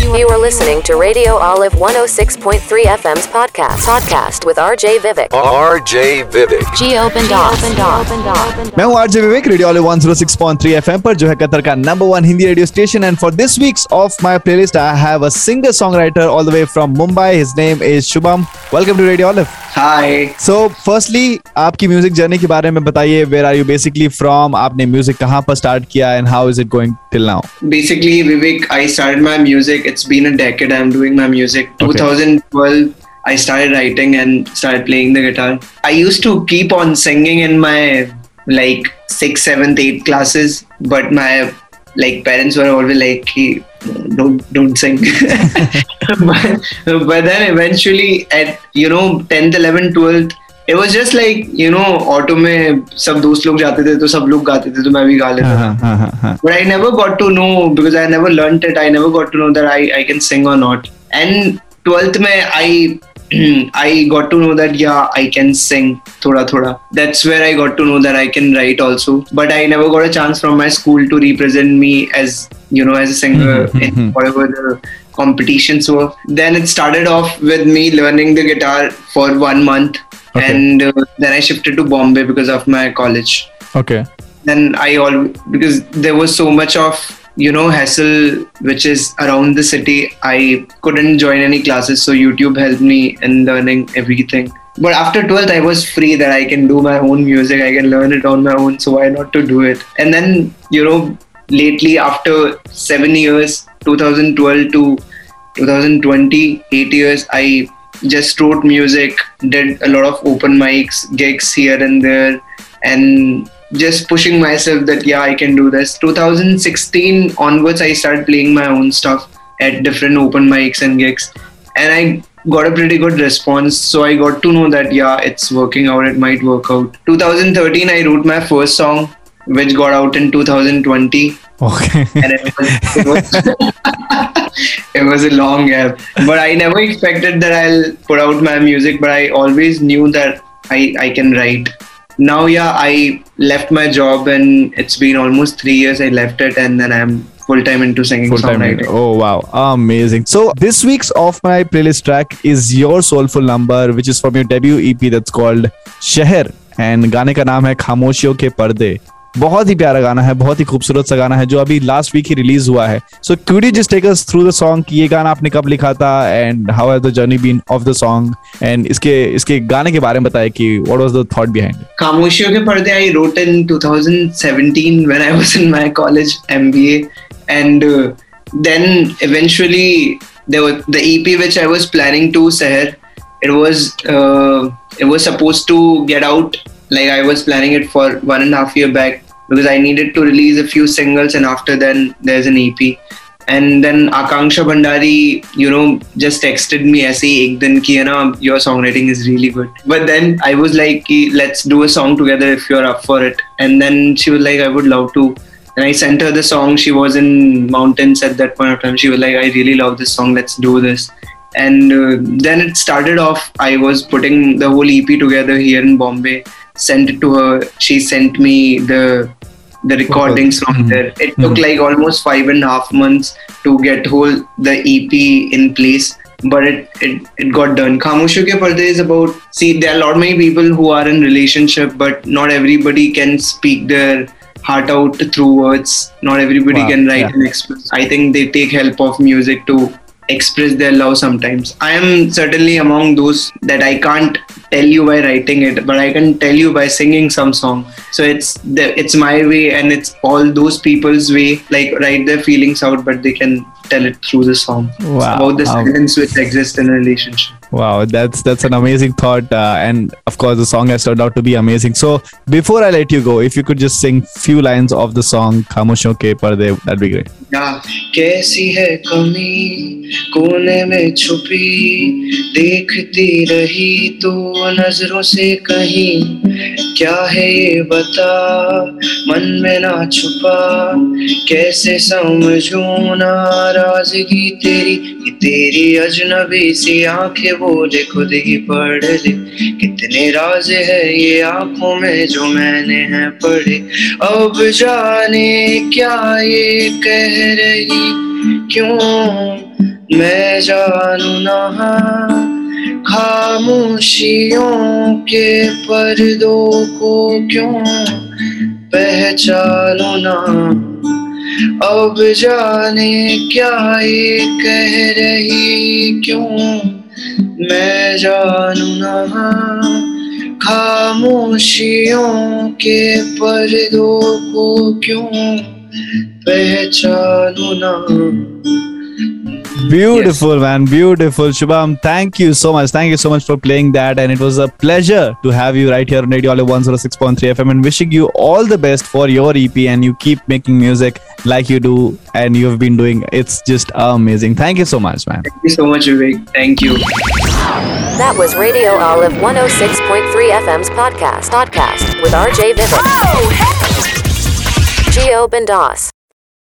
You are listening to Radio Olive 106.3 FM's podcast. Podcast with RJ Vivek. RJ Vivek. Geo Bendas. मैं हूँ RJ विवेक radio वाले 106.3 FM पर जो है Qatar का number one Hindi radio station and for this weeks of my playlist I have a singer song writer all the way from Mumbai his name is Shubham welcome to radio olive Hi. So firstly आपकी music journey के बारे में बताइए where are you basically from आपने music कहाँ पर start किया and how is it going till now Basically, Vivek, I started my music. it's been a decade I'm doing my music. Okay. 2012, I started writing and started playing the guitar. I used to keep on singing in my like sixth, seventh, eighth classes, but my like parents were always like, "Hey, don't don't sing. but, but then eventually at you know 10th, 11th, 12th, it was just like you know auto में सब दोस्त लोग जाते थे तो सब लोग गाते थे तो मैं भी गा लेता था but I never got to know because I never learnt it. I never got to know that I, I can sing or not. And 12th mein I I got to know that yeah I can sing thoda thoda. That's where I got to know that I can write also. But I never got a chance from my school to represent me as you know as a singer mm-hmm. in whatever the competitions were. Then it started off with me learning the guitar for one month. Okay. And uh, then I shifted to Bombay because of my college Okay. then I all because there was so much of you know hassle which is around the city. I couldn't join any classes, so YouTube helped me in learning everything. But after 12th, I was free that I can do my own music. I can learn it on my own. So why not to do it? And then you know, lately after seven years, 2012 to 2020, eight years, I just wrote music, did a lot of open mics, gigs here and there, and just pushing myself that yeah, I can do this. 2016 onwards, I started playing my own stuff at different open mics and gigs, and I got a pretty good response. So I got to know that yeah, it's working out. It might work out. 2013, I wrote my first song, which got out in 2020 okay and it was, it was, it was a long gap. But I never expected that I'll put out my music, but I always knew that I, I can write. Now, yeah, I left my job and it's been almost three years I left it, and then I'm full time into singing full time songwriting. oh wow amazing so this week's off my playlist track is your soulful number which is from your debut ep that's called शहर and गाने का नाम है खामोशियों के पर्दे बहुत ही प्यारा गाना है, बहुत ही खूबसूरत सा गाना है जो अभी लास्ट वीक ही रिलीज़ हुआ है। So QD just take through the song ये गाना आपने कब लिखा था? And how the journey been of the song and इसके इसके गाने के बारे में बताए कि व्हाट वाज द बिहाइंड खामोशियों के पर्दे I wrote in 2017 when I was in my college MBA and then eventually there was the I was planning to share it was it was supposed to get out like i was planning it for one and a half year back because i needed to release a few singles and after then there's an ep and then akanksha bhandari you know just texted me as ek din ki you know your songwriting is really good but then i was like let's do a song together if you're up for it and then she was like i would love to and I sent her the song. She was in mountains at that point of time. She was like, "I really love this song. Let's do this." And uh, then it started off. I was putting the whole EP together here in Bombay, Sent it to her. She sent me the the recordings from mm-hmm. there. It took mm-hmm. like almost five and a half months to get whole the EP in place. But it, it, it got done. Khamoshiyon Ke Parde is about see there are a lot many people who are in relationship, but not everybody can speak their heart out through words. Not everybody Wow, can write yeah. and express. I think they take help of music to express their love sometimes. I am certainly among those that I can't tell you by writing it, but I can tell you by singing some song. So it's the, it's my way and it's all those people's way. Like write their feelings out, but they can tell it through the song. It's Wow. about the Wow. silence which exists in a relationship. Wow, that's that's an amazing thought, uh, and of course the song has turned out to be amazing. So before I let you go, if you could just sing few lines of the song "Khamoshiyon Ke Parde," that'd be great. या कैसी है कमी कोने में छुपी? देखती रही तो नज़रों से कहीं। क्या है ये बता? मन में ना छुपा। कैसे समझू नाराज़गी तेरी? कि तेरी अजनबी सी आँखें बोले खुद ही पढ़ ले कितने राज है ये आँखों में जो मैंने है पढ़े। अब जाने क्या ये कह रही क्यों? मैं जानू ना। खामोशियों के पर्दों को क्यों पहचानो ना? अब जाने क्या ये कह रही क्यों? मैं जानू ना। खामोशियों के पर्दों को क्यों पहचानो ना Beautiful, man. Beautiful. Shubham, thank you so much. Thank you so much for playing that. And it was a pleasure to have you right here on Radio Olive 106.3 FM and wishing you all the best for your EP and you keep making music like you do and you've been doing. It's just amazing. Thank you so much, man. Thank you so much, Vivek. Thank you. That was Radio Olive 106.3 FM's podcast. Podcast with RJ Vivek. Geo Bendas.